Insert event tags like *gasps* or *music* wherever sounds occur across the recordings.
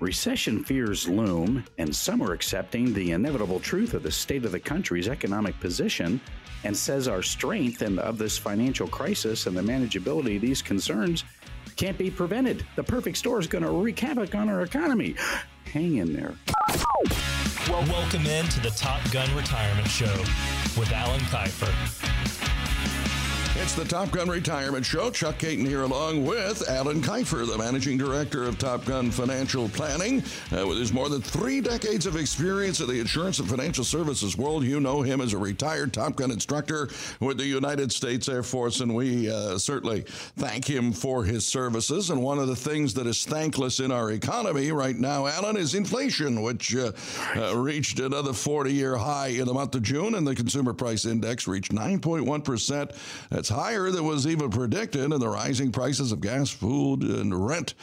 Recession fears loom, and some are accepting the inevitable truth of the state of the country's economic position and says our strength and of this financial crisis and the manageability of these concerns can't be prevented. The perfect storm is going to wreak havoc on our economy. *gasps* Hang in there. Well, welcome in to the Top Gun Retirement Show with Alan Kifer. It's the Top Gun Retirement Show. Chuck Caton here, along with Alan Kifer, the managing director of Top Gun Financial Planning. Uh, with his more than three decades of experience in the insurance and financial services world, you know him as a retired Top Gun instructor with the United States Air Force, and we uh, certainly thank him for his services. And one of the things that is thankless in our economy right now, Alan, is inflation, which uh, uh reached another 40 year high in the month of June, and the consumer price index reached 9.1%. That's higher than was even predicted, and the rising prices of gas, food, and rent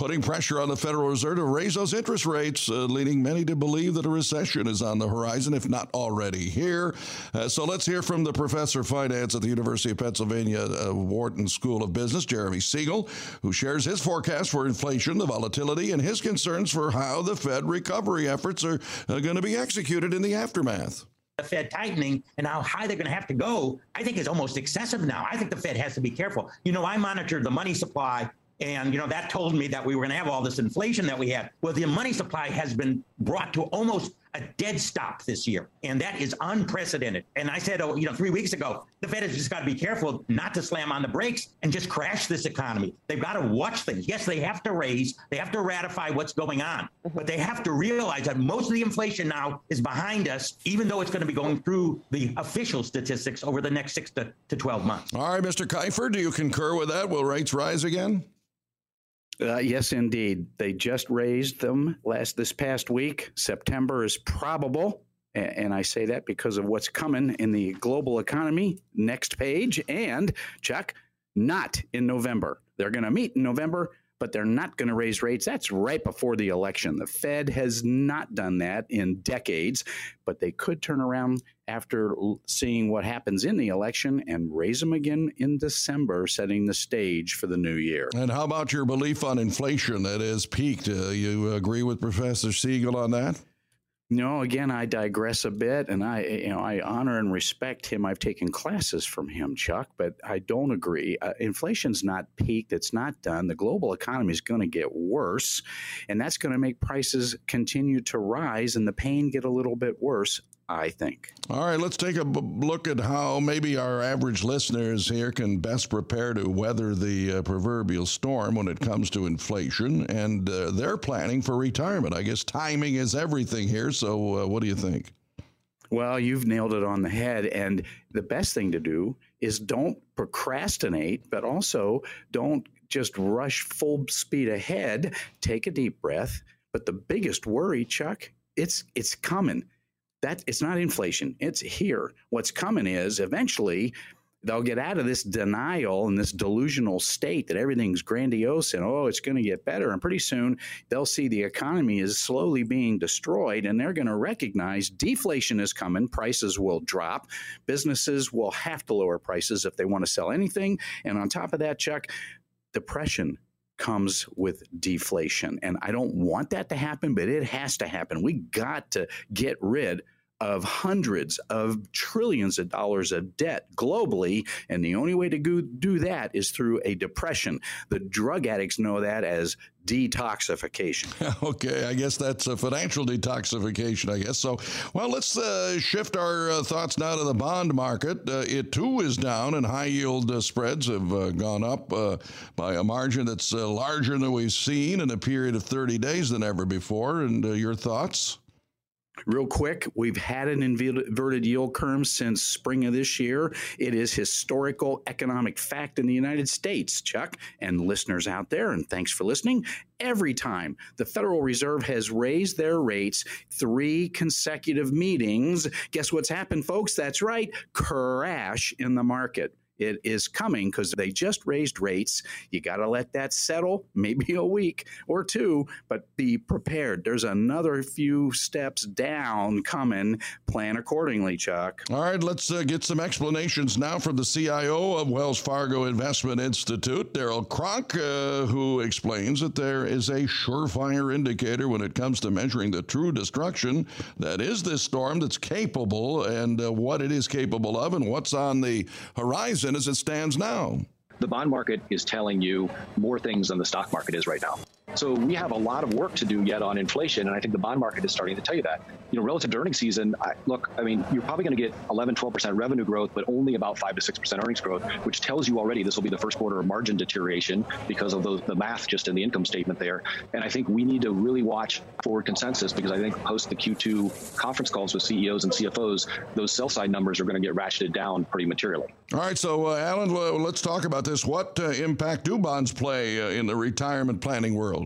putting pressure on the Federal Reserve to raise those interest rates, uh, leading many to believe that a recession is on the horizon, if not already here. Uh, so let's hear from the professor of finance at the University of Pennsylvania uh, Wharton School of Business, Jeremy Siegel, who shares his forecast for inflation, the volatility, and his concerns for how the Fed recovery efforts are uh, going to be executed in the aftermath the Fed tightening and how high they're going to have to go, I think is almost excessive now. I think the Fed has to be careful. You know, I monitored the money supply and, you know, that told me that we were going to have all this inflation that we had. Well, the money supply has been brought to almost a dead stop this year. And that is unprecedented. And I said, oh, you know, three weeks ago, the Fed has just got to be careful not to slam on the brakes and just crash this economy. They've got to watch things. Yes, they have to raise, they have to ratify what's going on, mm-hmm. but they have to realize that most of the inflation now is behind us, even though it's going to be going through the official statistics over the next six to, to 12 months. All right, Mr. Kifer, do you concur with that? Will rates rise again? Uh, yes, indeed. They just raised them last this past week. September is probable, and I say that because of what's coming in the global economy. Next page, and check, not in November. They're going to meet in November but they're not going to raise rates. That's right before the election. The Fed has not done that in decades, but they could turn around after seeing what happens in the election and raise them again in December, setting the stage for the new year. And how about your belief on inflation that has peaked? Uh, you agree with Professor Siegel on that? No, again, I digress a bit, and I, you know, I honor and respect him. I've taken classes from him, Chuck, but I don't agree. Uh, inflation's not peaked; it's not done. The global economy is going to get worse, and that's going to make prices continue to rise, and the pain get a little bit worse. I think. All right, let's take a b- look at how maybe our average listeners here can best prepare to weather the uh, proverbial storm when it comes to inflation, and uh, they're planning for retirement. I guess timing is everything here. So, uh, what do you think? Well, you've nailed it on the head. And the best thing to do is don't procrastinate, but also don't just rush full speed ahead. Take a deep breath. But the biggest worry, Chuck, it's it's coming that it's not inflation. It's here. What's coming is eventually they'll get out of this denial and this delusional state that everything's grandiose and oh it's going to get better. And pretty soon they'll see the economy is slowly being destroyed and they're going to recognize deflation is coming. Prices will drop. Businesses will have to lower prices if they want to sell anything. And on top of that chuck depression comes with deflation. And I don't want that to happen, but it has to happen. We got to get rid of hundreds of trillions of dollars of debt globally. And the only way to go, do that is through a depression. The drug addicts know that as detoxification. *laughs* Okay, I guess that's a financial detoxification, I guess. So, well, let's uh, shift our uh, thoughts now to the bond market. Uh, it too is down, and high yield uh, spreads have uh, gone up uh, by a margin that's larger than we've seen in a period of 30 days than ever before. And your thoughts? Real quick, we've had an inverted yield curve since spring of this year. It is historical economic fact in the United States, Chuck, and listeners out there, and thanks for listening. Every time the Federal Reserve has raised their rates three consecutive meetings, guess what's happened, folks? That's right, crash in the market It is coming because they just raised rates. You got to let that settle, *laughs* maybe a week or two, but be prepared. There's another few steps down coming. Plan accordingly, Chuck. All right, let's uh, get some explanations now from the CIO of Wells Fargo Investment Institute, Darrell Cronk, uh, who explains that there is a surefire indicator when it comes to measuring the true destruction that is this storm that's capable and uh, what it is capable of and what's on the horizon as it stands now the bond market is telling you more things than the stock market is right now. So we have a lot of work to do yet on inflation, and I think the bond market is starting to tell you that. You know, relative to earnings season, I, look, I mean, you're probably going to get 11, 12% revenue growth, but only about 5 to 6% earnings growth, which tells you already this will be the first quarter of margin deterioration because of those, the math just in the income statement there. And I think we need to really watch forward consensus because I think post the Q2 conference calls with CEOs and CFOs, those sell side numbers are going to get ratcheted down pretty materially. All right, so uh, Alan, let's talk about this. What uh, impact do bonds play uh, in the retirement planning world?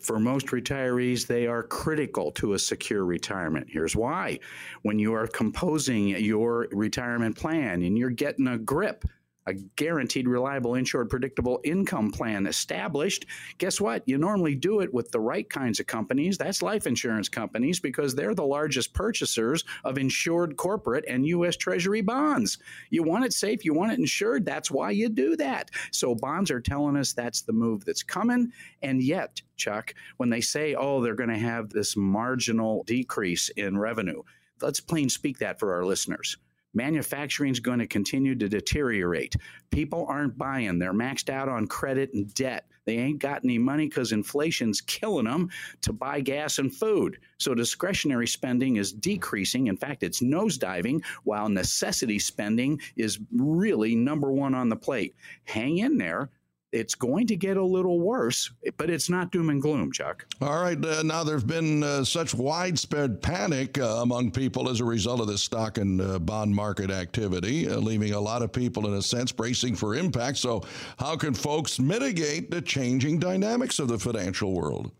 For most retirees, they are critical to a secure retirement. Here's why. When you are composing your retirement plan and you're getting a grip, a guaranteed, reliable, insured, predictable income plan established. Guess what? You normally do it with the right kinds of companies. That's life insurance companies because they're the largest purchasers of insured corporate and U.S. Treasury bonds. You want it safe, you want it insured. That's why you do that. So bonds are telling us that's the move that's coming. And yet, Chuck, when they say, oh, they're going to have this marginal decrease in revenue, let's plain speak that for our listeners manufacturing is going to continue to deteriorate. People aren't buying. They're maxed out on credit and debt. They ain't got any money because inflation's killing them to buy gas and food. So discretionary spending is decreasing. In fact, it's nosediving, while necessity spending is really number one on the plate. Hang in there it's going to get a little worse, but it's not doom and gloom, Chuck. All right. Uh, now, there's been uh, such widespread panic uh, among people as a result of this stock and uh, bond market activity, uh, leaving a lot of people, in a sense, bracing for impact. So, how can folks mitigate the changing dynamics of the financial world?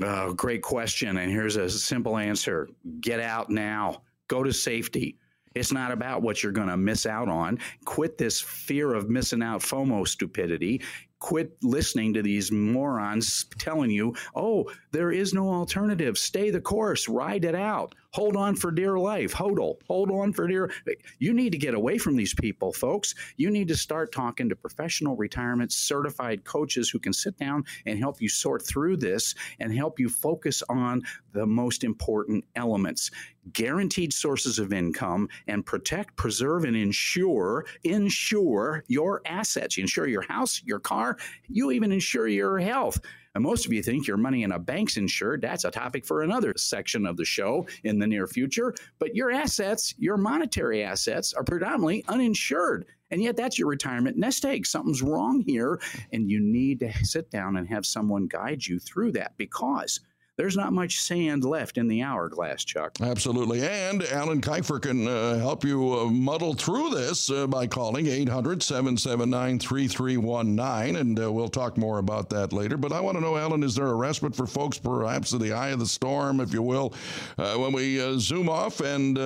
Oh, great question. And here's a simple answer get out now, go to safety it's not about what you're going to miss out on. Quit this fear of missing out FOMO stupidity. Quit listening to these morons telling you, oh, there is no alternative. Stay the course, ride it out. Hold on for dear life. Hodl. Hold on for dear. You need to get away from these people, folks. You need to start talking to professional retirement certified coaches who can sit down and help you sort through this and help you focus on the most important elements guaranteed sources of income and protect, preserve, and insure insure your assets. You insure your house, your car, you even insure your health. And most of you think your money in a bank's insured. That's a topic for another section of the show in the near future. But your assets, your monetary assets, are predominantly uninsured. And yet, that's your retirement nest egg. Something's wrong here. And you need to sit down and have someone guide you through that because there's not much sand left in the hourglass, Chuck. Absolutely. And Alan Kifer can uh, help you uh, muddle through this uh, by calling 800 779 3319. And uh, we'll talk more about that later. But I want to know, Alan, is there a respite for folks, perhaps in the eye of the storm, if you will, uh, when we uh, zoom off and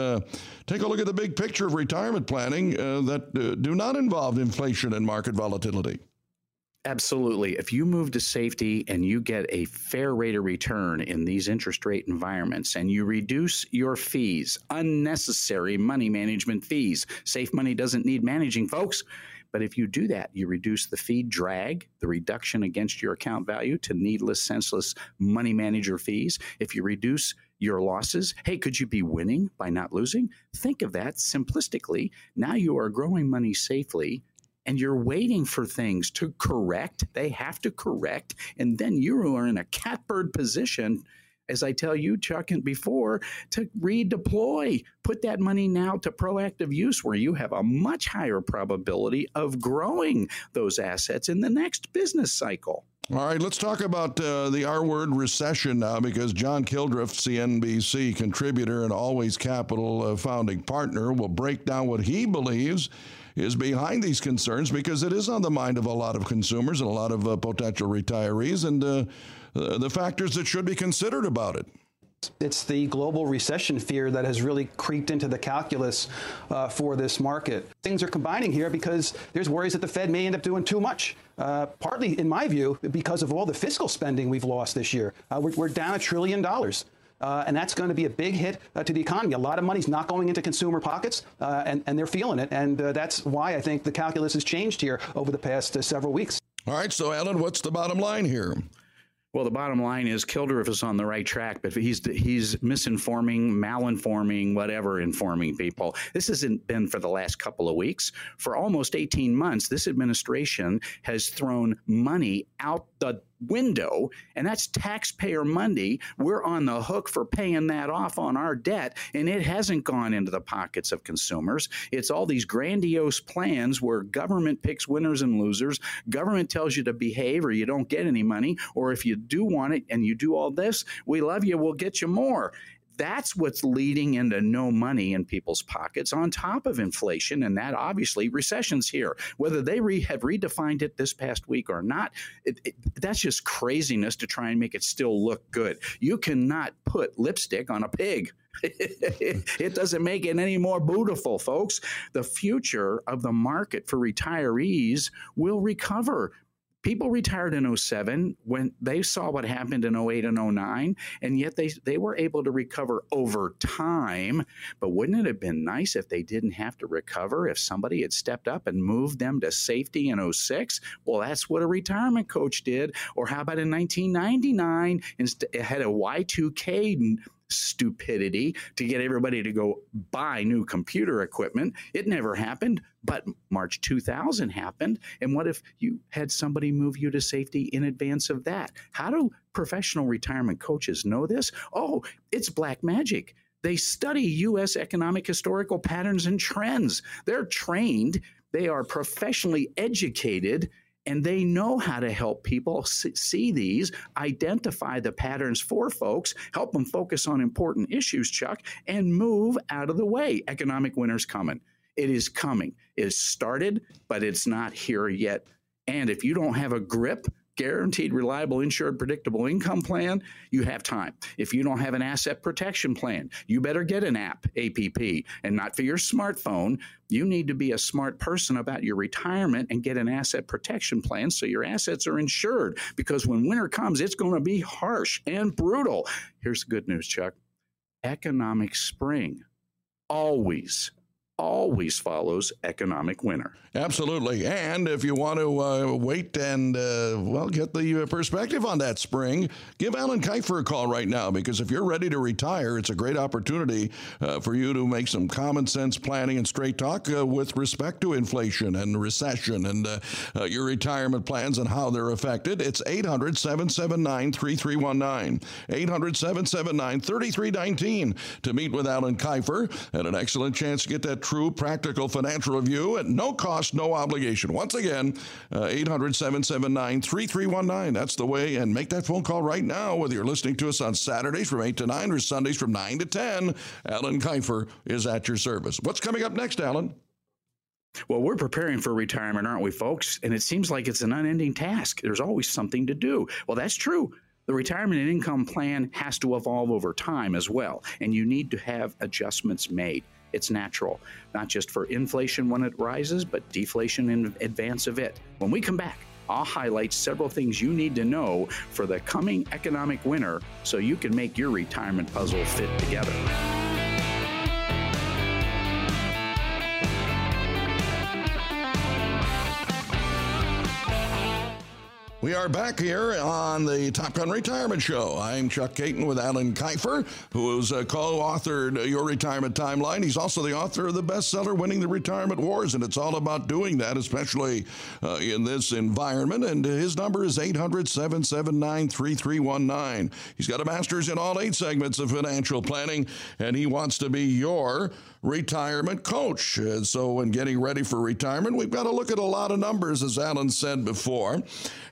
take a look at the big picture of retirement planning that do not involve inflation and market volatility? Absolutely. If you move to safety and you get a fair rate of return in these interest rate environments and you reduce your fees, unnecessary money management fees, safe money doesn't need managing, folks. But if you do that, you reduce the fee drag, the reduction against your account value to needless, senseless money manager fees. If you reduce your losses, hey, could you be winning by not losing? Think of that simplistically. Now you are growing money safely and you're waiting for things to correct. They have to correct. And then you are in a catbird position, as I tell you, Chuck, and before, to redeploy. Put that money now to proactive use where you have a much higher probability of growing those assets in the next business cycle. All right, let's talk about uh, the R word recession now because John Kildreth, CNBC contributor and Always Capital uh, founding partner, will break down what he believes is behind these concerns because it is on the mind of a lot of consumers and a lot of uh, potential retirees and uh, uh, the factors that should be considered about it. It's the global recession fear that has really creeped into the calculus uh, for this market. Things are combining here because there's worries that the Fed may end up doing too much. Uh, partly, in my view, because of all the fiscal spending we've lost this year. Uh, we're, we're, down a trillion dollars. Uh, and that's going to be a big hit uh, to the economy. A lot of money's not going into consumer pockets, uh, and, and they're feeling it. And that's why I think the calculus has changed here over the past several weeks. All right, so Alan, what's the bottom line here? Well, the bottom line is Kildorff is on the right track, but he's he's misinforming, malinforming, whatever, informing people. This hasn't been for the last couple of weeks. For almost 18 months, this administration has thrown money out the window, and that's taxpayer money. We're on the hook for paying that off on our debt, and it hasn't gone into the pockets of consumers. It's all these grandiose plans where government picks winners and losers. Government tells you to behave or you don't get any money, or if you do want it and you do all this, we love you, we'll get you more that's what's leading into no money in people's pockets on top of inflation. And that obviously recession's here. Whether they re- have redefined it this past week or not, it, it, that's just craziness to try and make it still look good. You cannot put lipstick on a pig. *laughs* it doesn't make it any more beautiful, folks. The future of the market for retirees will recover people retired in 07 when they saw what happened in 08 and 09 and yet they they were able to recover over time. But wouldn't it have been nice if they didn't have to recover if somebody had stepped up and moved them to safety in 06 well that's what a retirement coach did. Or how about in 1999 instead had a Y2K stupidity to get everybody to go buy new computer equipment. It never happened, but March 2000 happened. And what if you had somebody move you to safety in advance of that? How do professional retirement coaches know this? Oh, it's black magic. They study U.S. economic historical patterns and trends. They're trained, they are professionally educated and they know how to help people see these, identify the patterns for folks, help them focus on important issues, Chuck, and move out of the way. Economic winter's coming. It is coming. It has started, but it's not here yet. And if you don't have a grip guaranteed, reliable, insured, predictable income plan, you have time. If you don't have an asset protection plan, you better get an app, APP, and not for your smartphone. You need to be a smart person about your retirement and get an asset protection plan so your assets are insured. Because when winter comes, it's going to be harsh and brutal. Here's the good news, Chuck economic spring always always follows economic winter. Absolutely. And if you want to uh, wait and, uh, well, get the uh, perspective on that spring, give Alan Kifer a call right now because if you're ready to retire, it's a great opportunity uh, for you to make some common sense planning and straight talk uh, with respect to inflation and recession and uh, your retirement plans and how they're affected. It's 800 779 3319. 800 779 3319 to meet with Alan Kifer and an excellent chance to get that true practical financial review at no cost, no obligation. Once again, uh, 800 779 3319. That's the way. And make that phone call right now, whether you're listening to us on Saturdays from 8 to 9 or Sundays from 9 to 10. Alan Kifer is at your service. What's coming up next, Alan? Well, we're preparing for retirement, aren't we, folks? And it seems like it's an unending task. There's always something to do. Well, that's true. The retirement and income plan has to evolve over time as well, and you need to have adjustments made. It's natural, not just for inflation when it rises, but deflation in advance of it. When we come back, I'll highlight several things you need to know for the coming economic winter so you can make your retirement puzzle fit together. We are back here on the Top Gun Retirement Show. I'm Chuck Caton with Alan Kifer, who has uh, co authored Your Retirement Timeline. He's also the author of the bestseller, Winning the Retirement Wars, and it's all about doing that, especially uh, in this environment. And his number is 800 779 3319. He's got a master's in all eight segments of financial planning, and he wants to be your retirement coach. Uh, so, when getting ready for retirement, we've got to look at a lot of numbers, as Alan said before.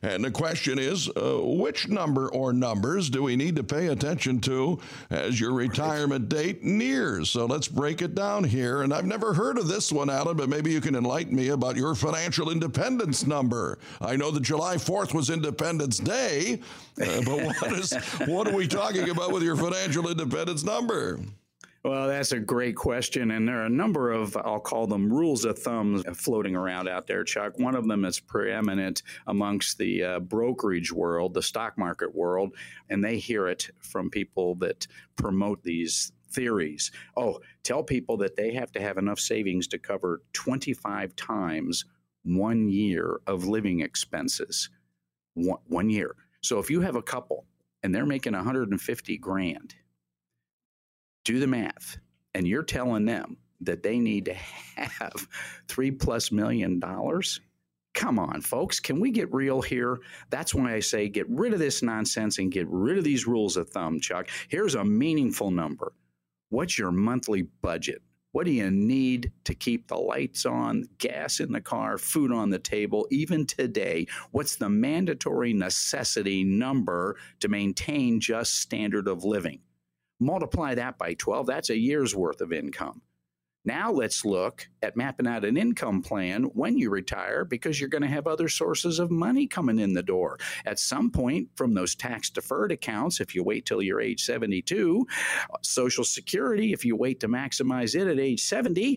And the question is uh, which number or numbers do we need to pay attention to as your retirement date nears? So, let's break it down here. And I've never heard of this one, Alan, but maybe you can enlighten me about your financial independence number. I know that July 4th was Independence Day, uh, but what is what are we talking about with your financial independence number? Well, that's a great question. And there are a number of, I'll call them rules of thumb floating around out there, Chuck. One of them is preeminent amongst the uh, brokerage world, the stock market world, and they hear it from people that promote these theories. Oh, tell people that they have to have enough savings to cover 25 times one year of living expenses. One, one year. So if you have a couple and they're making 150 grand do the math, and you're telling them that they need to have *laughs* three plus million dollars. Come on, folks. Can we get real here? That's why I say get rid of this nonsense and get rid of these rules of thumb, Chuck. Here's a meaningful number. What's your monthly budget? What do you need to keep the lights on, gas in the car, food on the table, even today? What's the mandatory necessity number to maintain just standard of living? Multiply that by 12, that's a year's worth of income. Now let's look at mapping out an income plan when you retire because you're going to have other sources of money coming in the door. At some point, from those tax deferred accounts, if you wait till you're age 72, Social Security, if you wait to maximize it at age 70,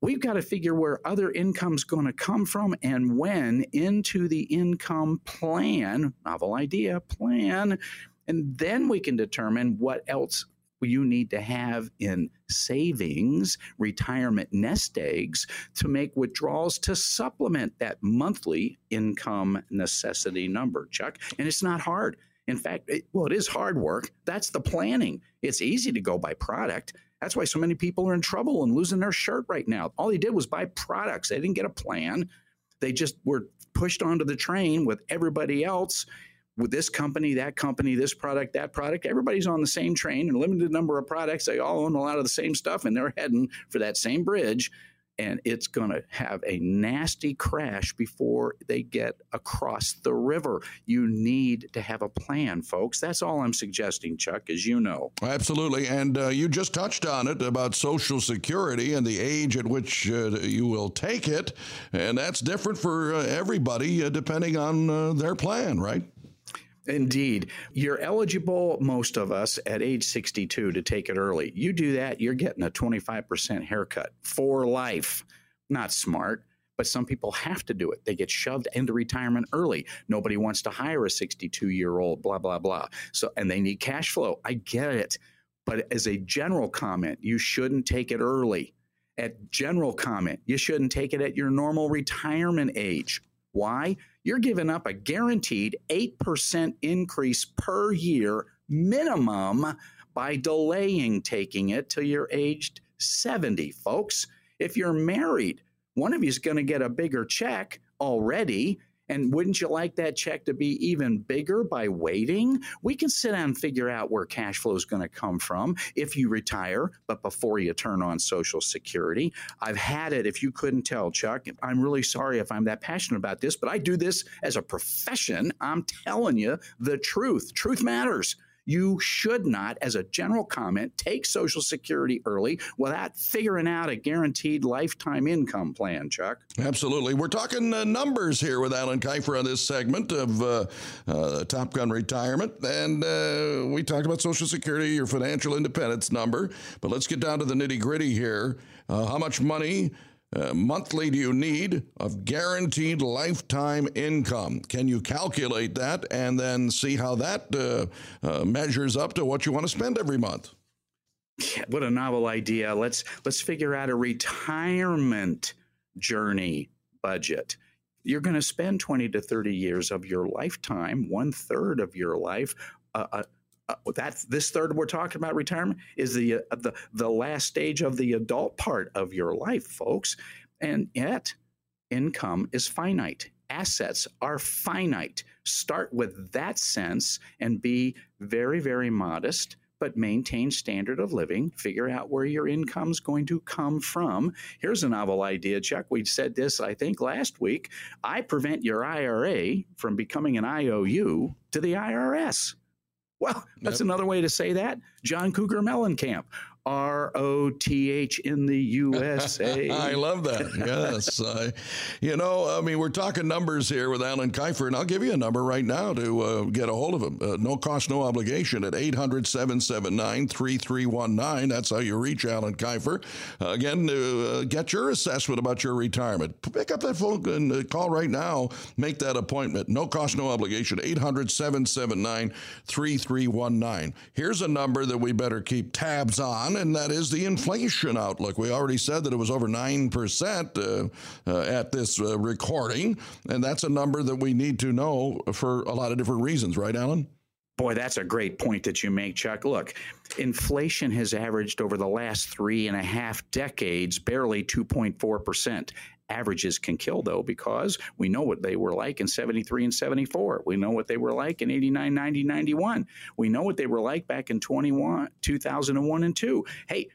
we've got to figure where other income's going to come from and when into the income plan, novel idea, plan. And then we can determine what else you need to have in savings, retirement nest eggs to make withdrawals to supplement that monthly income necessity number, Chuck. And it's not hard. In fact, it, well, it is hard work. That's the planning. It's easy to go by product. That's why so many people are in trouble and losing their shirt right now. All they did was buy products. They didn't get a plan. They just were pushed onto the train with everybody else with this company, that company, this product, that product. Everybody's on the same train and a limited number of products. They all own a lot of the same stuff and they're heading for that same bridge. And it's going to have a nasty crash before they get across the river. You need to have a plan, folks. That's all I'm suggesting, Chuck, as you know. Absolutely. And uh, you just touched on it about Social Security and the age at which uh, you will take it. And that's different for uh, everybody uh, depending on uh, their plan, right? Indeed. You're eligible, most of us, at age 62 to take it early. You do that, you're getting a 25% haircut for life. Not smart, but some people have to do it. They get shoved into retirement early. Nobody wants to hire a 62 year old, blah, blah, blah. So, and they need cash flow. I get it. But as a general comment, you shouldn't take it early. At general comment, you shouldn't take it at your normal retirement age. Why? You're giving up a guaranteed 8% increase per year minimum by delaying taking it till you're aged 70, folks. If you're married, one of you is going to get a bigger check already and wouldn't you like that check to be even bigger by waiting? We can sit down and figure out where cash flow is going to come from if you retire, but before you turn on Social Security. I've had it, if you couldn't tell, Chuck. I'm really sorry if I'm that passionate about this, but I do this as a profession. I'm telling you the truth. Truth matters you should not, as a general comment, take Social Security early without figuring out a guaranteed lifetime income plan, Chuck. Absolutely. We're talking uh, numbers here with Alan Kifer on this segment of uh, uh, Top Gun Retirement. And uh, we talked about Social Security, your financial independence number. But let's get down to the nitty gritty here. Uh, how much money? Uh, monthly do you need of guaranteed lifetime income? Can you calculate that and then see how that uh, uh, measures up to what you want to spend every month? What a novel idea. Let's let's figure out a retirement journey budget. You're going to spend 20 to 30 years of your lifetime, one third of your life, uh, this third we're talking about retirement is the uh, the the last stage of the adult part of your life, folks. And yet, income is finite. Assets are finite. Start with that sense and be very, very modest but maintain standard of living, figure out where your income's going to come from. Here's a novel idea, Chuck. We said this, I think, last week. I prevent your IRA from becoming an IOU to the IRS. Well, that's yep. another way to say that. John Cougar Mellencamp. R O T H in the USA. *laughs* I love that. Yes. uh, you know, I mean, we're talking numbers here with Alan Kifer, and I'll give you a number right now to uh, get a hold of him. Uh, no cost, no obligation at 800 779 3319. That's how you reach Alan Kifer. again, to uh, get your assessment about your retirement. Pick up that phone and uh, call right now. Make that appointment. No cost, no obligation. 800 779 3319. Here's a number that we better keep tabs on and that is the inflation outlook. We already said that it was over 9% uh, uh, at this uh, recording, and that's a number that we need to know for a lot of different reasons, right, Alan? Boy, that's a great point that you make, Chuck. Look, inflation has averaged over the last three and a half decades barely 2.4%. Averages can kill, though, because we know what they were like in 73 and 74. We know what they were like in 89, 90, 91. We know what they were like back in 21, 2001 and 2. Hey,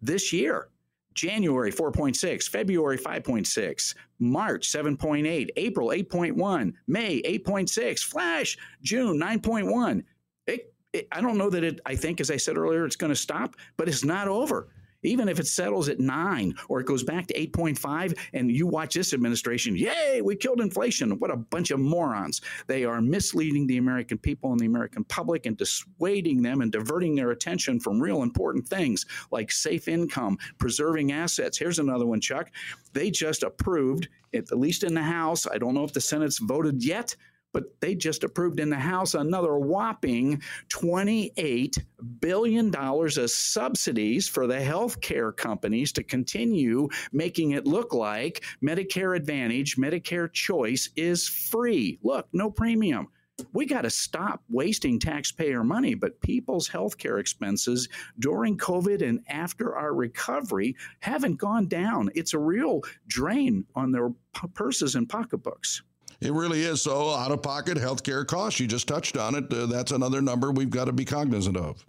this year, January 4.6, February 5.6, March 7.8, April 8.1, May 8.6, Flash June 9.1. It, it, I don't know that it, I think, as I said earlier, it's going to stop, but it's not over even if it settles at nine or it goes back to 8.5 and you watch this administration, yay, we killed inflation. What a bunch of morons. They are misleading the American people and the American public and dissuading them and diverting their attention from real important things like safe income, preserving assets. Here's another one, Chuck. They just approved, at least in the House, I don't know if the Senate's voted yet but they just approved in the House another whopping $28 billion of subsidies for the health care companies to continue making it look like Medicare Advantage, Medicare Choice is free. Look, no premium we got to stop wasting taxpayer money. But people's healthcare expenses during COVID and after our recovery haven't gone down. It's a real drain on their purses and pocketbooks. It really is. So, out of pocket healthcare costs, you just touched on it. Uh, that's another number we've got to be cognizant of.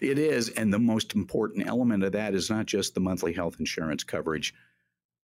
It is. And the most important element of that is not just the monthly health insurance coverage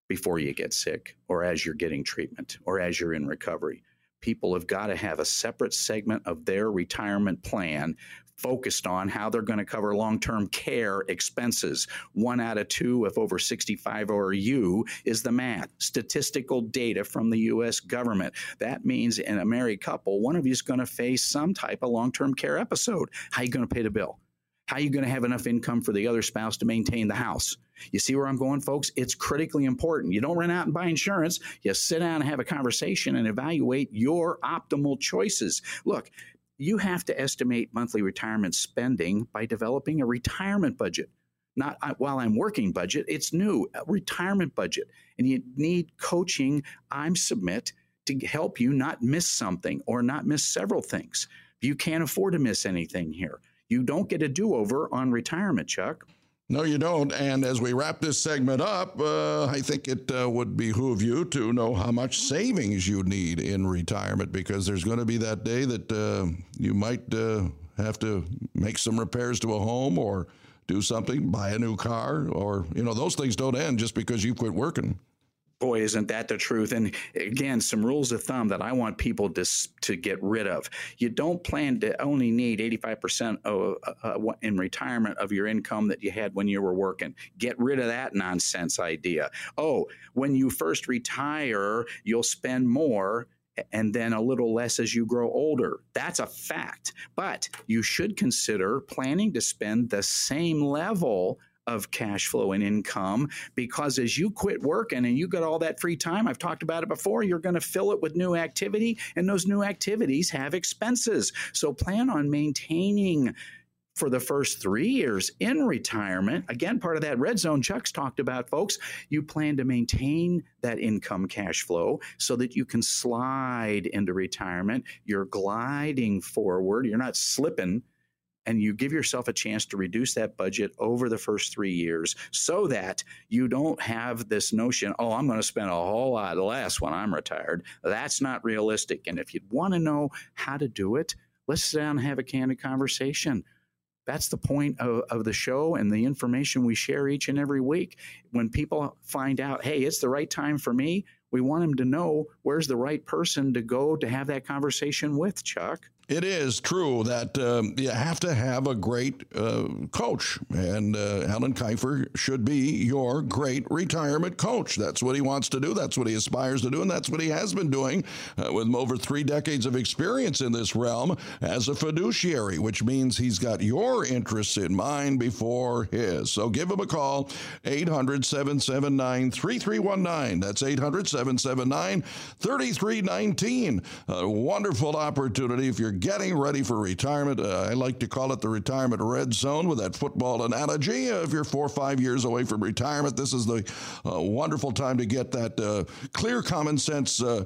before you get sick or as you're getting treatment or as you're in recovery. People have got to have a separate segment of their retirement plan focused on how they're going to cover long term care expenses. One out of two, of over 65 or you, is the math. Statistical data from the U.S. government. That means in a married couple, one of you is going to face some type of long term care episode. How are you going to pay the bill? How are you going to have enough income for the other spouse to maintain the house? You see where I'm going, folks? It's critically important. You don't run out and buy insurance. You sit down and have a conversation and evaluate your optimal choices. Look, you have to estimate monthly retirement spending by developing a retirement budget. Not uh, while I'm working budget, it's new, a retirement budget. And you need coaching, I'm submit, to help you not miss something or not miss several things. You can't afford to miss anything here. You don't get a do over on retirement, Chuck. No, you don't. And as we wrap this segment up, uh, I think it uh, would behoove you to know how much savings you need in retirement because there's going to be that day that uh, you might uh, have to make some repairs to a home or do something, buy a new car, or, you know, those things don't end just because you quit working boy, isn't that the truth? And again, some rules of thumb that I want people to to get rid of. You don't plan to only need 85% of, uh, in retirement of your income that you had when you were working. Get rid of that nonsense idea. Oh, when you first retire, you'll spend more and then a little less as you grow older. That's a fact. But you should consider planning to spend the same level of cash flow and income because as you quit working and you got all that free time, I've talked about it before, you're going to fill it with new activity, and those new activities have expenses. So plan on maintaining for the first three years in retirement. Again, part of that red zone Chuck's talked about, folks. You plan to maintain that income cash flow so that you can slide into retirement. You're gliding forward, you're not slipping and you give yourself a chance to reduce that budget over the first three years so that you don't have this notion, oh, I'm going to spend a whole lot less when I'm retired. That's not realistic. And if you want to know how to do it, let's sit down and have a candid conversation. That's the point of, of the show and the information we share each and every week. When people find out, hey, it's the right time for me, we want them to know where's the right person to go to have that conversation with, Chuck. It is true that um, you have to have a great uh, coach, and uh, Kifer should be your great retirement coach. That's what he wants to do. That's what he aspires to do, and that's what he has been doing uh, with over three decades of experience in this realm as a fiduciary, which means he's got your interests in mind before his. So give him a call, 800 779 3319. That's 800 779 3319. A wonderful opportunity if you're getting ready for retirement. Uh, I like to call it the retirement red zone with that football analogy. Uh, if you're four or five years away from retirement, this is the uh, wonderful time to get that uh, clear common sense. Uh,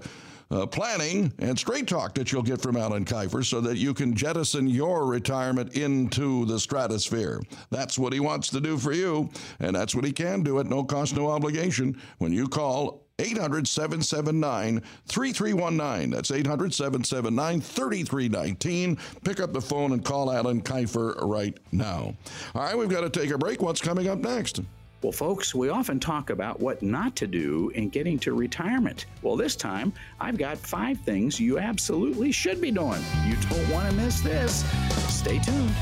uh, planning and straight talk that you'll get from Alan Kifer so that you can jettison your retirement into the stratosphere. That's what he wants to do for you, and that's what he can do at no cost, no obligation when you call 800 779 3319. That's 800 779 3319. Pick up the phone and call Alan Kifer right now. All right, we've got to take a break. What's coming up next? Well, folks, we often talk about what not to do in getting to retirement. Well, this time, I've got five things you absolutely should be doing. You don't want to miss this. Stay tuned.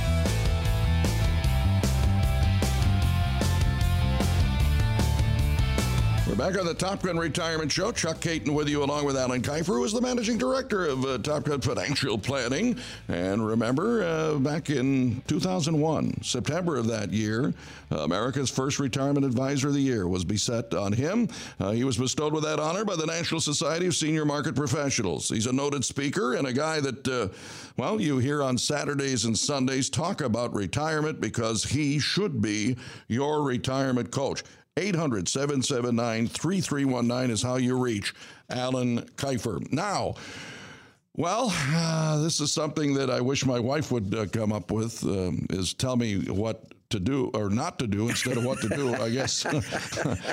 We're back on the Top Gun Retirement Show. Chuck Caton with you, along with Alan Kifer, who is the managing director of uh, Top Gun Financial Planning. And remember, uh, back in 2001, September of that year, uh, America's first retirement advisor of the year was beset on him. Uh, he was bestowed with that honor by the National Society of Senior Market Professionals. He's a noted speaker and a guy that, uh, well, you hear on Saturdays and Sundays talk about retirement because he should be your retirement coach. 800 779 3319 is how you reach Alan Kifer. Now, well, uh, this is something that I wish my wife would uh, come up with, um, is tell me what to do or not to do instead of what to do. I guess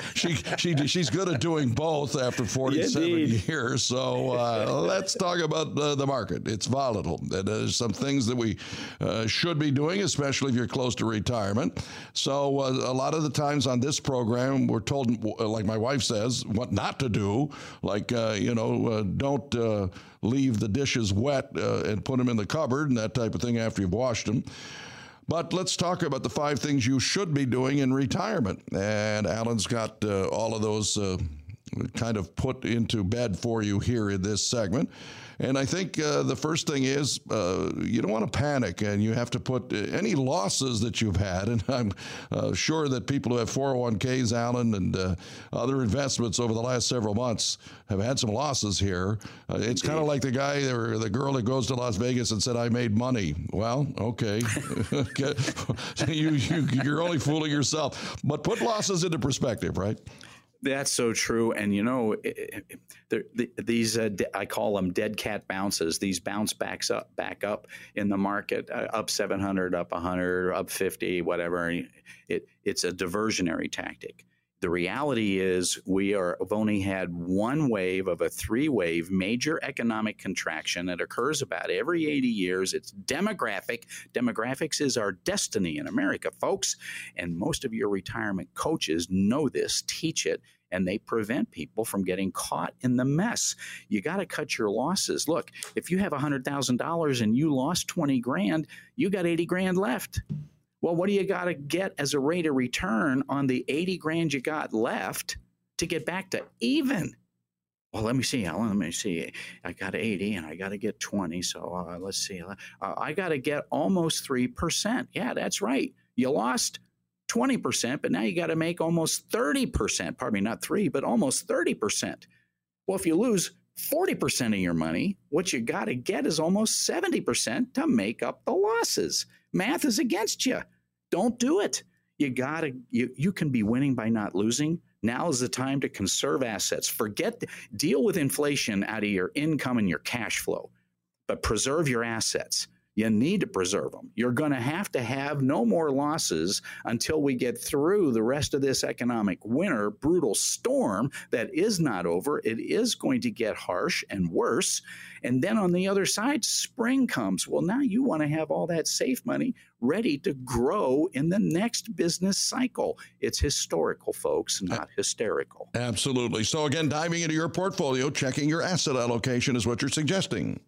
*laughs* she she she's good at doing both after 47 Indeed. years. So uh, let's talk about uh, the market. It's volatile. There's some things that we uh, should be doing, especially if you're close to retirement. So uh, a lot of the times on this program, we're told, like my wife says, what not to do. Like uh, you know, uh, don't leave the dishes wet and put them in the cupboard and that type of thing after you've washed them. But let's talk about the five things you should be doing in retirement. And Alan's got uh, all of those uh, kind of put into bed for you here in this segment. And I think uh, the first thing is uh, you don't want to panic and you have to put uh, any losses that you've had. *laughs* And I'm uh, sure that people who have 401ks, Alan, and uh, other investments over the last several months have had some losses here. Uh, it's kind of like the guy or the girl that goes to Las Vegas and said, I made money. Well, okay. *laughs* *laughs* you, you, you're only fooling yourself. But put losses into perspective, right? That's so true. And you know, the, these uh, I call them dead cat bounces. These bounce backs up, back up in the market, uh, up 700, up 100, up 50, whatever. It it's a diversionary tactic. The reality is, we have only had one wave of a three wave major economic contraction that occurs about every 80 years. It's demographic. Demographics is our destiny in America, folks. And most of your retirement coaches know this, teach it, and they prevent people from getting caught in the mess. You got to cut your losses. Look, if you have $100,000 and you lost 20 grand, you got 80 grand left. Well, what do you got to get as a rate of return on the 80 grand you got left to get back to even? Well, let me see, Alan. Let me see. I got 80 and I got to get 20. So uh, let's see. Uh, I got to get almost 3%. Yeah, that's right. You lost 20%, but now you got to make almost 30%. Pardon me, not three, but almost 30%. Well, if you lose 40% of your money, what you got to get is almost 70% to make up the losses. Math is against you. Don't do it. You got to, you, you can be winning by not losing. Now is the time to conserve assets. Forget, deal with inflation out of your income and your cash flow, but preserve your assets. You need to preserve them. You're going to have to have no more losses until we get through the rest of this economic winter, brutal storm that is not over. It is going to get harsh and worse. And then on the other side, spring comes. Well, now you want to have all that safe money ready to grow in the next business cycle. It's historical, folks, not hysterical. Absolutely. So, again, diving into your portfolio, checking your asset allocation is what you're suggesting.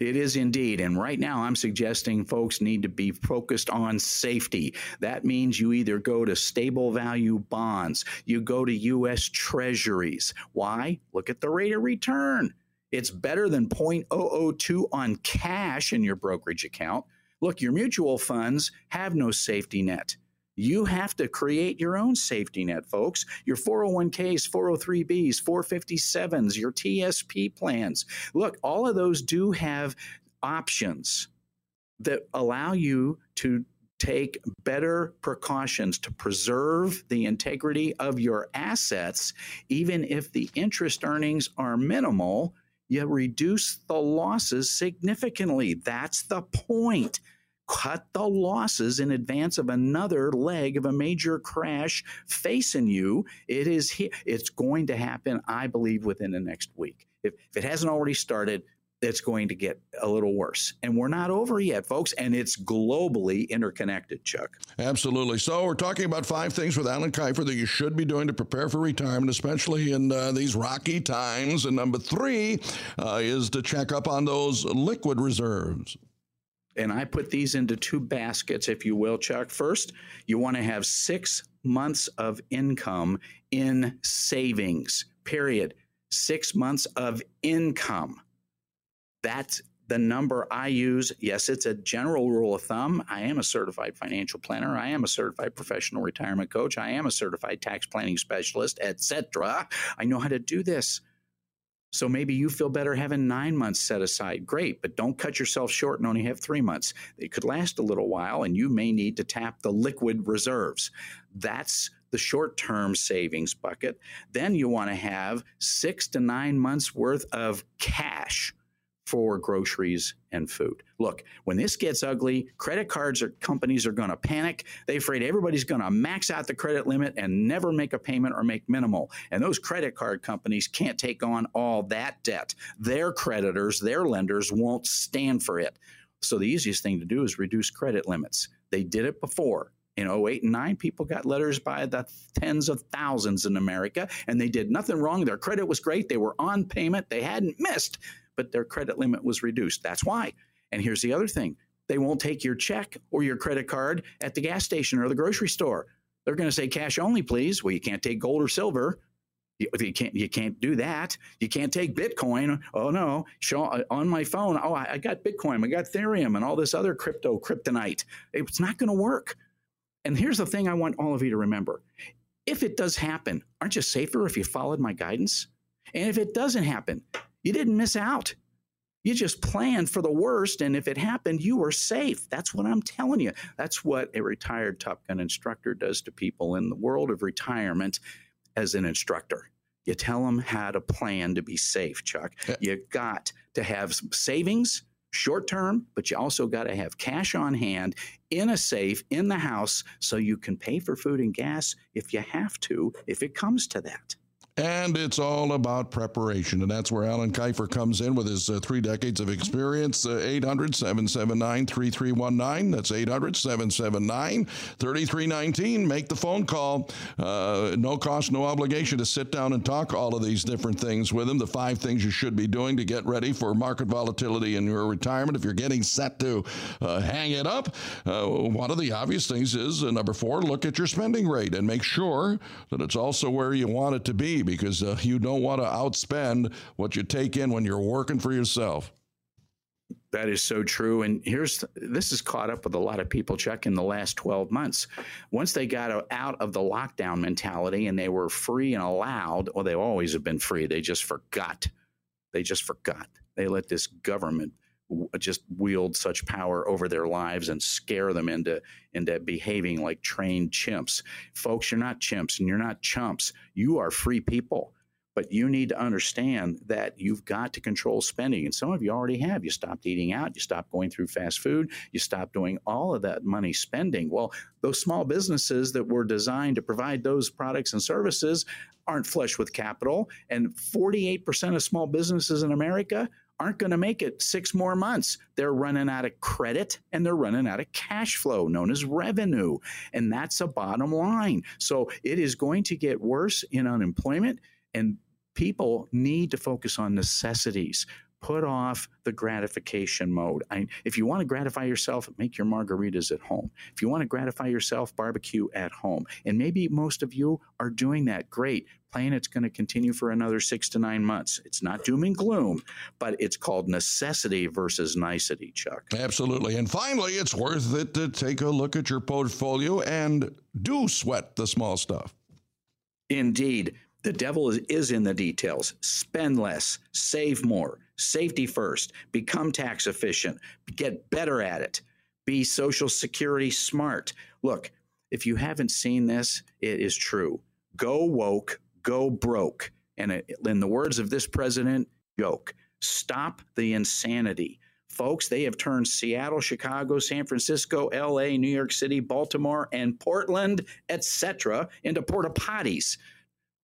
It is indeed. And right now, I'm suggesting folks need to be focused on safety. That means you either go to stable value bonds, you go to U.S. treasuries. Why? Look at the rate of return. It's better than 0.002 on cash in your brokerage account. Look, your mutual funds have no safety net. You have to create your own safety net, folks. Your 401ks, 403bs, 457s, your TSP plans. Look, all of those do have options that allow you to take better precautions to preserve the integrity of your assets, even if the interest earnings are minimal. You reduce the losses significantly. That's the point cut the losses in advance of another leg of a major crash facing you. It is it's going to happen, I believe, within the next week. If, if it hasn't already started, it's going to get a little worse. And we're not over yet, folks, and it's globally interconnected, Chuck. Absolutely. So, we're talking about five things with Alan Kifer that you should be doing to prepare for retirement, especially in uh, these rocky times. And number three uh, is to check up on those liquid reserves. And I put these into two baskets, if you will, Chuck. First, you want to have six months of income in savings, period. Six months of income. That's the number I use. Yes, it's a general rule of thumb. I am a certified financial planner. I am a certified professional retirement coach. I am a certified tax planning specialist, etc. I know how to do this. So maybe you feel better having nine months set aside. Great, but don't cut yourself short and only have three months. It could last a little while, and you may need to tap the liquid reserves. That's the short term savings bucket. Then you want to have six to nine months worth of cash for groceries and food. Look, when this gets ugly, credit cards or companies are going to panic. They're afraid everybody's going to max out the credit limit and never make a payment or make minimal. And those credit card companies can't take on all that debt. Their creditors, their lenders won't stand for it. So the easiest thing to do is reduce credit limits. They did it before. In 08 and 9, people got letters by the tens of thousands in America, and they did nothing wrong. Their credit was great. They were on payment. They hadn't missed but their credit limit was reduced. That's why. And here's the other thing they won't take your check or your credit card at the gas station or the grocery store. They're going to say cash only, please. Well, you can't take gold or silver. You, you, can't you can't do that. You can't take Bitcoin. Oh no, show uh, on my phone. Oh, I, I got Bitcoin. I got Ethereum and all this other crypto kryptonite. It's not going to work. And here's the thing I want all of you to remember: if it does happen, aren't you safer if you followed my guidance? And if it doesn't happen, you didn't miss out. You just planned for the worst, and if it happened, you were safe. That's what I'm telling you. That's what a retired Top Gun instructor does to people in the world of retirement as an instructor. You tell them how to plan to be safe, Chuck. Yeah. You got to have savings short term, but you also got to have cash on hand in a safe in the house so you can pay for food and gas if you have to, if it comes to that. And it's all about preparation. And that's where Alan Kifer comes in with his uh, three decades of experience. Uh, 800 779 3319. That's 800 779 3319. Make the phone call. Uh, no cost, no obligation to sit down and talk all of these different things with him. The five things you should be doing to get ready for market volatility in your retirement. If you're getting set to uh, hang it up, uh, one of the obvious things is uh, number four, look at your spending rate and make sure that it's also where you want it to be because uh, you don't want to outspend what you take in when you're working for yourself. That is so true. And here's this is caught up with a lot of people, Chuck, in the last 12 months. Once they got out of the lockdown mentality and they were free and allowed, well, they always have been free. They just forgot. They just forgot. They let this government just wield such power over their lives and scare them into into behaving like trained chimps. Folks, you're not chimps and you're not chumps. You are free people. but you need to understand that you've got to control spending. And some of you already have. You stopped eating out, you stopped going through fast food, you stopped doing all of that money spending. Well, those small businesses that were designed to provide those products and services aren't flush with capital. And 48% of small businesses in America aren't going to make it six more months. They're running out of credit and they're running out of cash flow, known as revenue. And that's a bottom line. So it is going to get worse in unemployment. And people need to focus on necessities. Put off the gratification mode. I, if you want to gratify yourself, make your margaritas at home. If you want to gratify yourself, barbecue at home. And maybe most of you are doing that. Great. Plan it's going to continue for another six to nine months. It's not doom and gloom, but it's called necessity versus nicety, Chuck. Absolutely. And finally, it's worth it to take a look at your portfolio and do sweat the small stuff. Indeed. The devil is, is in the details. Spend less, save more, safety first, become tax efficient, get better at it, be Social Security smart. Look, if you haven't seen this, it is true. Go woke, go broke. And in the words of this president, yoke. Stop the insanity. Folks, they have turned Seattle, Chicago, San Francisco, LA, New York City, Baltimore, and Portland, etc., into porta potties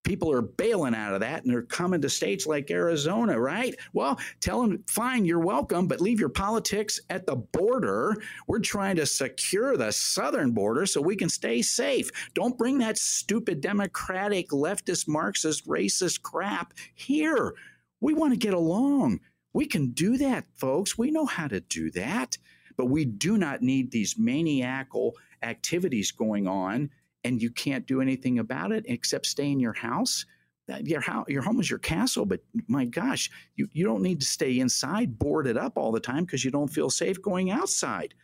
people are bailing out of that and they're coming to states like Arizona, right? Well, tell them, fine, you're welcome, but leave your politics at the border. We're trying to secure the southern border so we can stay safe. Don't bring that stupid democratic, leftist, Marxist, racist crap here. We want to get along. We can do that, folks. We know how to do that. But we do not need these maniacal activities going on and you can't do anything about it except stay in your house uh, your house, your home is your castle, but my gosh, you, you don't need to stay inside boarded up all the time because you don't feel safe going outside.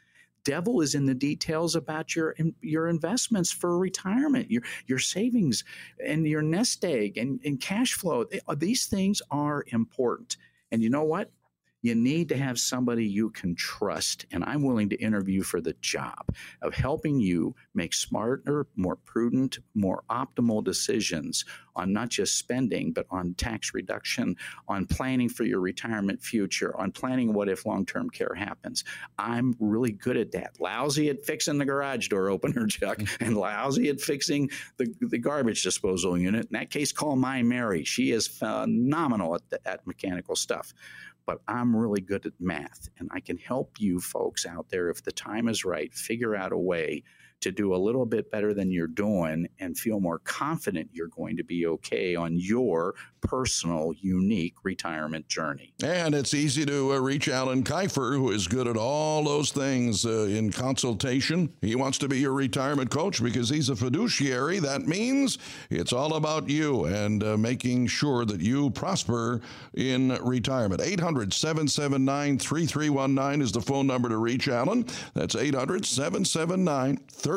Devil is in the details about your your investments for retirement, your your savings, and your nest egg and, and cash flow. Uh, these things are important. And you know what? You need to have somebody you can trust. And I'm willing to interview for the job of helping you make smarter, more prudent, more optimal decisions on not just spending, but on tax reduction, on planning for your retirement future, on planning what if long term care happens. I'm really good at that. Lousy at fixing the garage door opener, *laughs* Chuck, mm. and lousy at fixing the, the garbage disposal unit. In that case, call my Mary. She is phenomenal at, the, at mechanical stuff but I'm really good at math and I can help you folks out there if the time is right, figure out a way to do a little bit better than you're doing and feel more confident you're going to be okay on your personal, unique retirement journey. And it's easy to uh, reach Alan Kifer, who is good at all those things uh, in consultation. He wants to be your retirement coach because he's a fiduciary. That means it's all about you and uh, making sure that you prosper in retirement. 800 779 3319 is the phone number to reach Alan. That's 800 779 3319.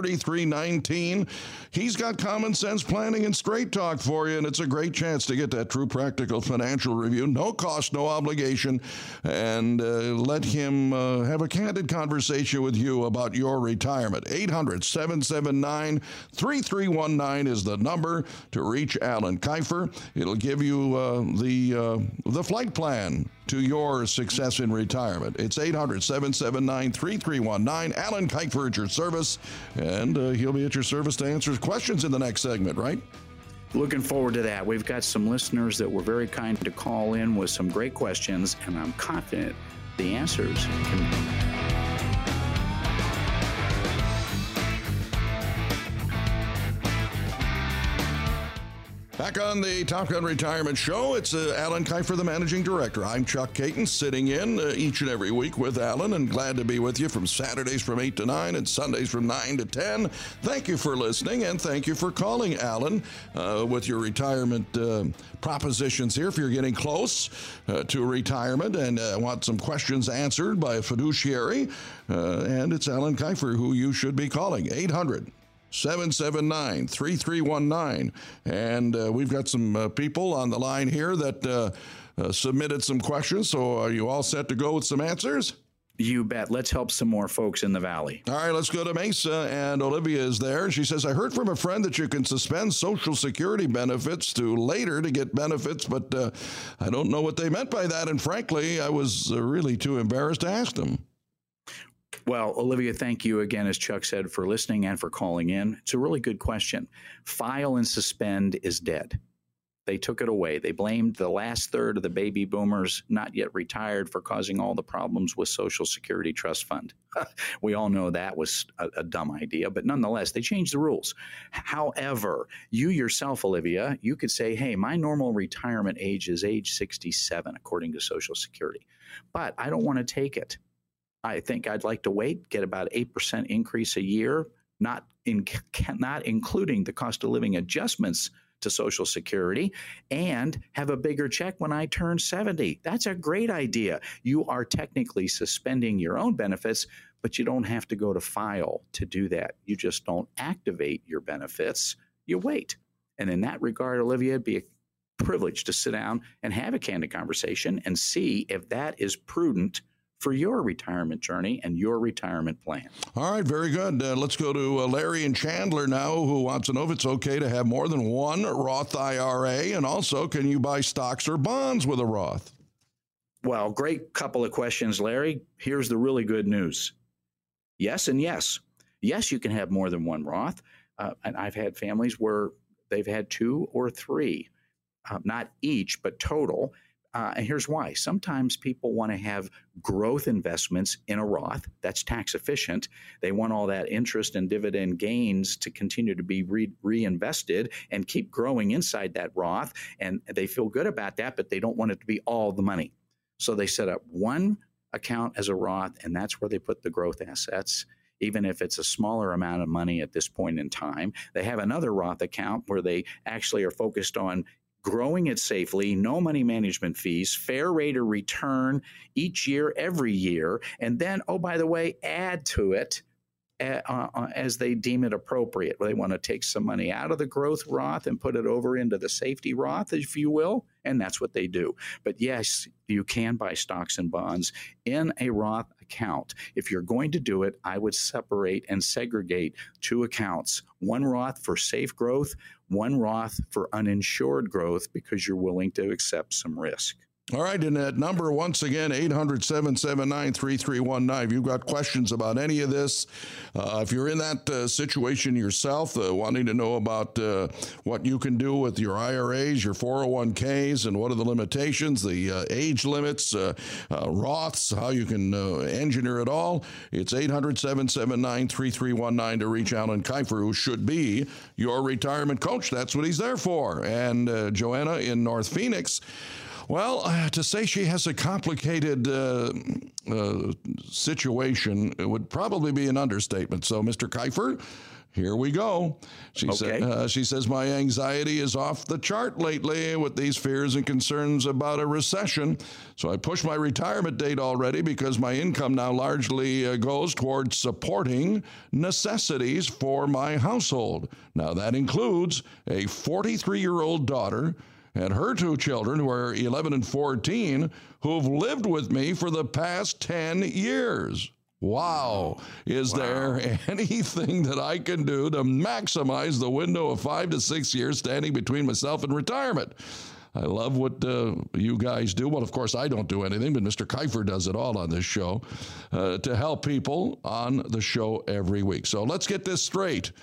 He's got common sense planning and straight talk for you, and it's a great chance to get that true practical financial review. No cost, no obligation, and uh, let him uh, have a candid conversation with you about your retirement. 800 779 3319 is the number to reach Alan Kifer. It'll give you uh, the, uh, the flight plan to your success in retirement. It's 800 779 3319. Alan Kifer at your service, and uh, he'll be at your service to answer questions in the next segment, right? Looking forward to that. We've got some listeners that were very kind to call in with some great questions, and I'm confident the answers can Back on the Top Gun Retirement Show, it's uh, Alan Kifer, the managing director. I'm Chuck Caton, sitting in uh, each and every week with Alan, and glad to be with you from Saturdays from 8 to 9 and Sundays from 9 to 10. Thank you for listening, and thank you for calling, Alan, uh, with your retirement uh, propositions here. If you're getting close uh, to retirement and uh, want some questions answered by a fiduciary, and it's Alan Kifer who you should be calling. 800- 779 3319. And uh, we've got some uh, people on the line here that uh, uh, submitted some questions. So are you all set to go with some answers? You bet. Let's help some more folks in the valley. All right, let's go to Mesa. And Olivia is there. She says, I heard from a friend that you can suspend Social Security benefits to later to get benefits, but uh, I don't know what they meant by that. And frankly, I was uh, really too embarrassed to ask them. Well, Olivia, thank you again, as Chuck said, for listening and for calling in. It's a really good question. File and suspend is dead. They took it away. They blamed the last third of the baby boomers not yet retired for causing all the problems with Social Security Trust Fund. *laughs* we all know that was a, a, dumb idea, but nonetheless, they changed the rules. However, you yourself, Olivia, you could say, hey, my normal retirement age is age 67, according to Social Security, but I don't want to take it. I think I'd like to wait, get about 8% increase a year, not, in, not including the cost of living adjustments to Social Security and have a bigger check when I turn 70. That's a great idea. You are technically suspending your own benefits, but you don't have to go to file to do that. You just don't activate your benefits, you wait. And in that regard, Olivia, it'd be a privilege to sit down and have a candid conversation and see if that is prudent for your retirement journey and your retirement plan. All right, very good. Uh, let's go to uh, Larry and Chandler now, who wants to know if it's okay to have more than one Roth IRA, and also can you buy stocks or bonds with a Roth? Well, great couple of questions, Larry. Here's the really good news yes, and yes. Yes, you can have more than one Roth. Uh, and I've had families where they've had two or three, uh, not each, but total. Uh, and here's why. Sometimes people want to have growth investments in a Roth that's tax efficient. They want all that interest and dividend gains to continue to be re- reinvested and keep growing inside that Roth. And they feel good about that, but they don't want it to be all the money. So they set up one account as a Roth, and that's where they put the growth assets even if it's a smaller amount of money at this point in time. They have another Roth account where they actually are focused on growing it safely, no money management fees, fair rate of return each year, every year, and then, oh, by the way, add to it uh, uh, as they deem it appropriate. They want to take some money out of the growth Roth and put it over into the safety Roth, if you will, and that's what they do. But yes, you can buy stocks and bonds in a Roth account. If you're going to do it, I would separate and segregate two accounts one Roth for safe growth, one Roth for uninsured growth because you're willing to accept some risk. All right, and that number once again, 800 779 3319. If you've got questions about any of this, uh, if you're in that uh, situation yourself, uh, wanting to know about uh, what you can do with your IRAs, your 401ks, and what are the limitations, the uh, age limits, uh, Roths, how you can engineer it all, it's 800 779 3319 to reach Alan Kifer, who should be your retirement coach. That's what he's there for. And Joanna in North Phoenix. Well, uh, to say she has a complicated uh, uh, situation would probably be an understatement. So, Mr. Kifer, here we go. She, okay. sa- uh, she says, My anxiety is off the chart lately with these fears and concerns about a recession. So I pushed my retirement date already because my income now largely uh, goes towards supporting necessities for my household. Now, that includes a 43 year old daughter and her two children, who are 11 and 14, who've lived with me for the past 10 years. Wow. Is wow. there *laughs* anything that I can do to maximize the window of five to six years standing between myself and retirement? I love what uh, you guys do. Well, of course, I don't do anything, but Mr. Kifer does it all on this show uh, to help people on the show every week. So let's get this straight.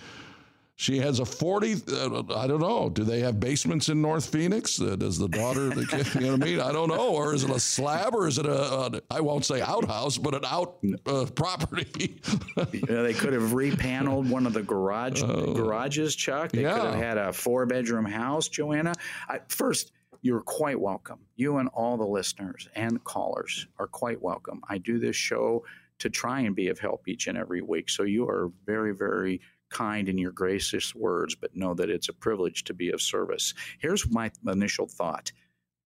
She has a 40, uh, I don't know. Do they have basements in North Phoenix? Uh, does the daughter, the kid, you know what I mean? I don't know. Or is it a slab or is it a, a I won't say outhouse, but an out uh, property? *laughs* yeah, they could have repaneled one of the garage oh. garages, Chuck. They yeah. could have had a four bedroom house, Joanna. I, first, you're quite welcome. You and all the listeners and callers are quite welcome. I do this show to try and be of help each and every week. So you are very, very kind in your gracious words, but know that it's a privilege to be of service. Here's my initial thought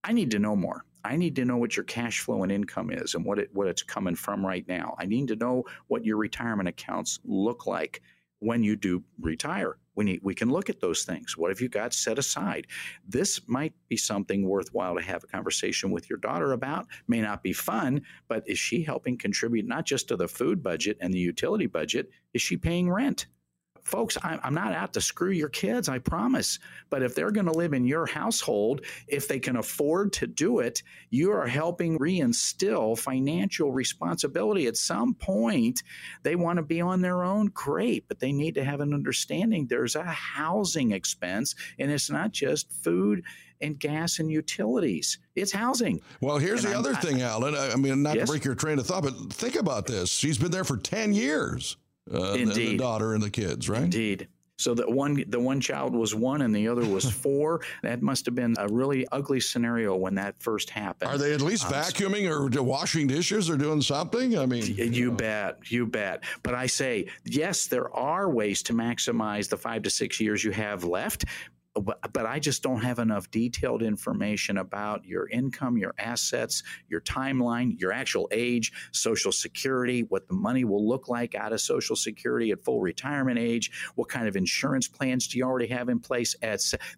I need to know more. I need to know what your cash flow and income is and what it what it's coming from right now. I need to know what your retirement accounts look like when you do retire. we need we can look at those things. What have you got set aside? This might be something worthwhile to have a conversation with your daughter about. May not be fun, but is she helping contribute not just to the food budget and the utility budget? Is she paying rent? Folks, I'm not out to screw your kids, I promise. But if they're going to live in your household, if they can afford to do it, you are helping reinstill financial responsibility. At some point, they want to be on their own, great, but they need to have an understanding there's a housing expense, and it's not just food and gas and utilities. It's housing. Well, here's and the I'm, other I, thing, Alan. I mean, not yes? to break your train of thought, but think about this. She's been there for 10 years uh, Indeed. The, the daughter and the kids, right? Indeed. So the one the one child was one and the other was *laughs* four. that must have been a really ugly scenario when that first happened. Are they at least um, vacuuming or washing dishes or doing something? I mean, you, you know. bet, you bet. But I say yes, there are ways to maximize the five to six years you have left but, I just don't have enough detailed information about your income, your assets, your timeline, your actual age, Social Security, what the money will look like out of Social Security at full retirement age, what kind of insurance plans do you already have in place?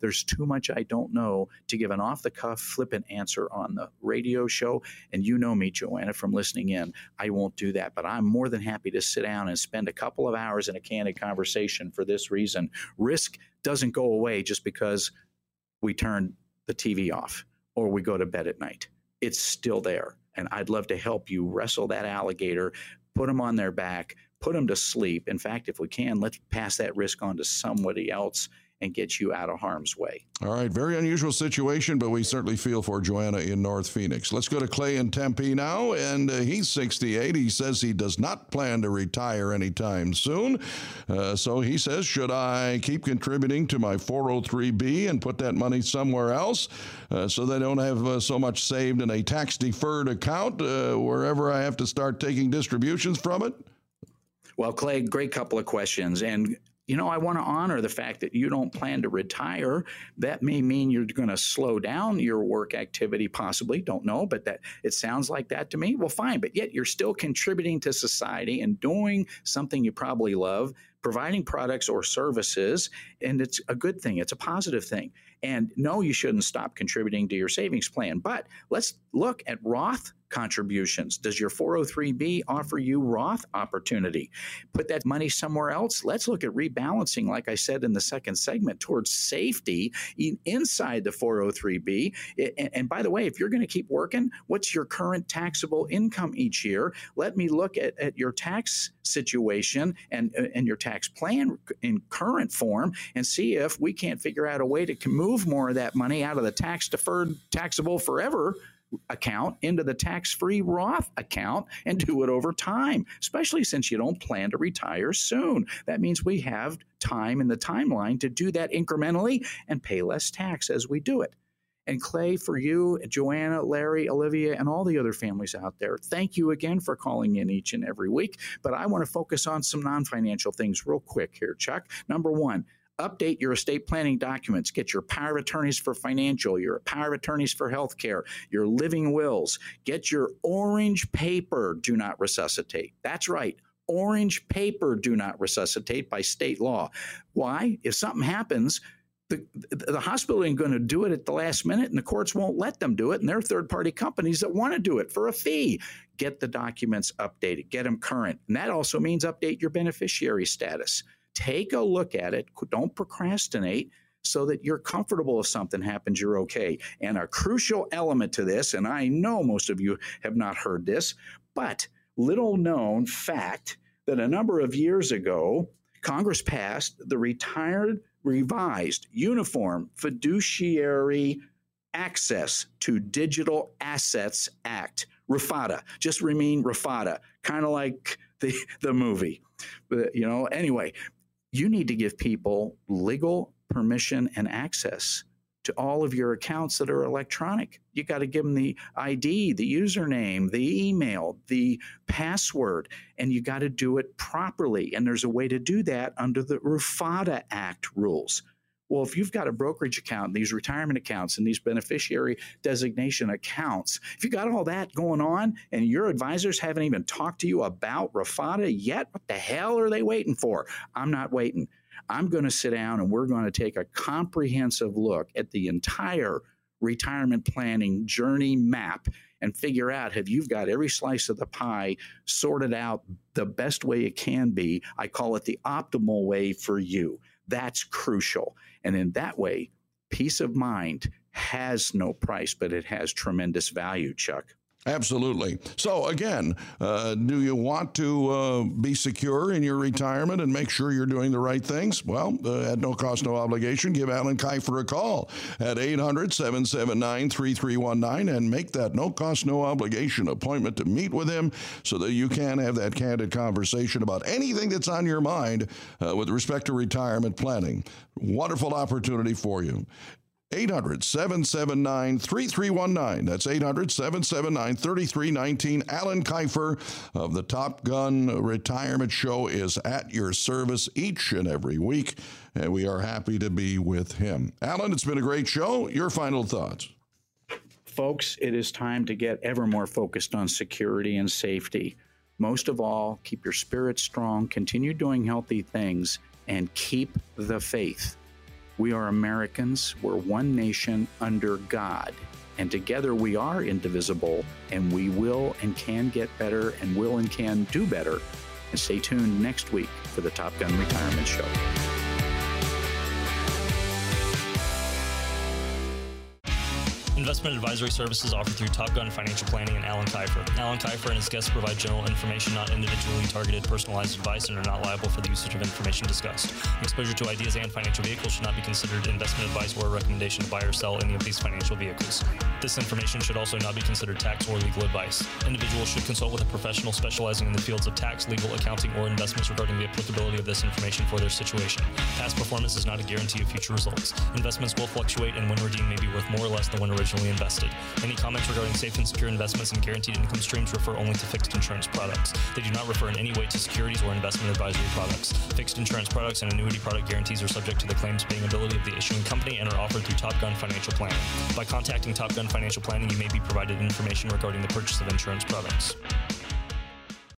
There's too much I don't know to give an off the cuff, flippant answer on the radio show. And you know me, Joanna, from listening in. I won't do that, but I'm more than happy to sit down and spend a couple of hours in a candid conversation for this reason. Risk doesn't go away just because we turn the TV off or we go to bed at night. It's still there. And I'd love to help you wrestle that alligator, put them on their back, put them to sleep. In fact, if we can, let's pass that risk on to somebody else and get you out of harm's way. All right, very unusual situation, but we certainly feel for Joanna in North Phoenix. Let's go to Clay in Tempe now, and uh, he's 68. He says he does not plan to retire anytime soon. Uh, so he says, should I keep contributing to my 403b and put that money somewhere else uh, so they don't have uh, so much saved in a tax deferred account uh, wherever I have to start taking distributions from it? Well, Clay, great couple of questions. And you know, I want to honor the fact that you don't plan to retire. That may mean you're going to slow down your work activity, possibly. Don't know, but that it sounds like that to me. Well, fine, but yet you're still contributing to society and doing something you probably love, providing products or services, and it's a good thing. It's a positive thing. And no, you shouldn't stop contributing to your savings plan. But let's look at Roth contributions. Does your 403b offer you Roth opportunity? Put that money somewhere else. Let's look at rebalancing, like I said in the second segment, towards safety inside the 403b. And by the way, if you're going to keep working, what's your current taxable income each year? Let me look at, at your tax situation and, uh, and your tax plan in current form and see if we can't figure out a way to move more of that money out of the tax deferred taxable forever account into the tax free Roth account and do it over time, especially since you don't plan to retire soon. That means we have time in the timeline to do that incrementally and pay less tax as we do it. And Clay, for you, Joanna, Larry, Olivia, and all the other families out there, thank you again for calling in each and every week. But I want to focus on some non financial things real quick here, Chuck. Number one, update your estate planning documents. Get your power of attorneys for financial, your power of attorneys for healthcare, your living wills. Get your orange paper, do not resuscitate. That's right. Orange paper, do not resuscitate by state law. Why? If something happens, the, the hospital ain't going to do it at the last minute, and the courts won't let them do it. And they're third party companies that want to do it for a fee. Get the documents updated, get them current. And that also means update your beneficiary status. Take a look at it. Don't procrastinate so that you're comfortable if something happens, you're okay. And a crucial element to this, and I know most of you have not heard this, but little known fact that a number of years ago, Congress passed the Retired Revised Uniform Fiduciary Access to Digital Assets Act. RFADA, just remain RFADA, kind of like the, the movie. But, you know, anyway, you need to give people legal permission and access to all of your accounts that are electronic. You got to give them the ID, the username, the email, the password, and you got to do it properly. And there's a way to do that under the RUFADA Act rules. Well, if you've got a brokerage account, these retirement accounts, and these beneficiary designation accounts, if you got all that going on and your advisors haven't even talked to you about RFADA yet, what the hell are they waiting for? I'm not waiting. I'm going to sit down and we're going to take a comprehensive look at the entire retirement planning journey map and figure out have you've got every slice of the pie sorted out the best way it can be. I call it the optimal way for you. That's crucial. And in that way, peace of mind has no price, but it has tremendous value, Chuck. Absolutely. So, again, uh, do you want to uh, be secure in your retirement and make sure you're doing the right things? Well, uh, at no cost, no obligation, give Alan Kifer a call at 800 779 3319 and make that no cost, no obligation appointment to meet with him so that you can have that candid conversation about anything that's on your mind uh, with respect to retirement planning. Wonderful opportunity for you. 800 779 3319. That's 800 779 3319. Alan Kifer of the Top Gun Retirement Show is at your service each and every week, and we are happy to be with him. Alan, it's been a great show. Your final thoughts. Folks, it is time to get ever more focused on security and safety. Most of all, keep your spirits strong, continue doing healthy things, and keep the faith. We are Americans. We're one nation under God. And together we are indivisible, and we will and can get better, and will and can do better. And stay tuned next week for the Top Gun Retirement Show. Investment advisory services offered through Top Gun Financial Planning and Alan Kifer. Alan Kifer and his guests provide general information, not individually targeted personalized advice, and are not liable for the usage of information discussed. Exposure to ideas and financial vehicles should not be considered investment advice or a recommendation to buy or sell any of these financial vehicles. This information should also not be considered tax or legal advice. Individuals should consult with a professional specializing in the fields of tax, legal, accounting, or investments regarding the applicability of this information for their situation. Past performance is not a guarantee of future results. Investments will fluctuate, and when redeemed may be worth more or less than when originally originally invested. Any comments regarding safe and secure investments and guaranteed income streams refer only to fixed insurance products. They do not refer in any way to securities or investment advisory products. Fixed insurance products and annuity product guarantees are subject to the claims paying ability of the issuing company and are offered through Top Gun Financial Planning. By contacting Top Gun Financial Planning, you may be provided information regarding the purchase of insurance products.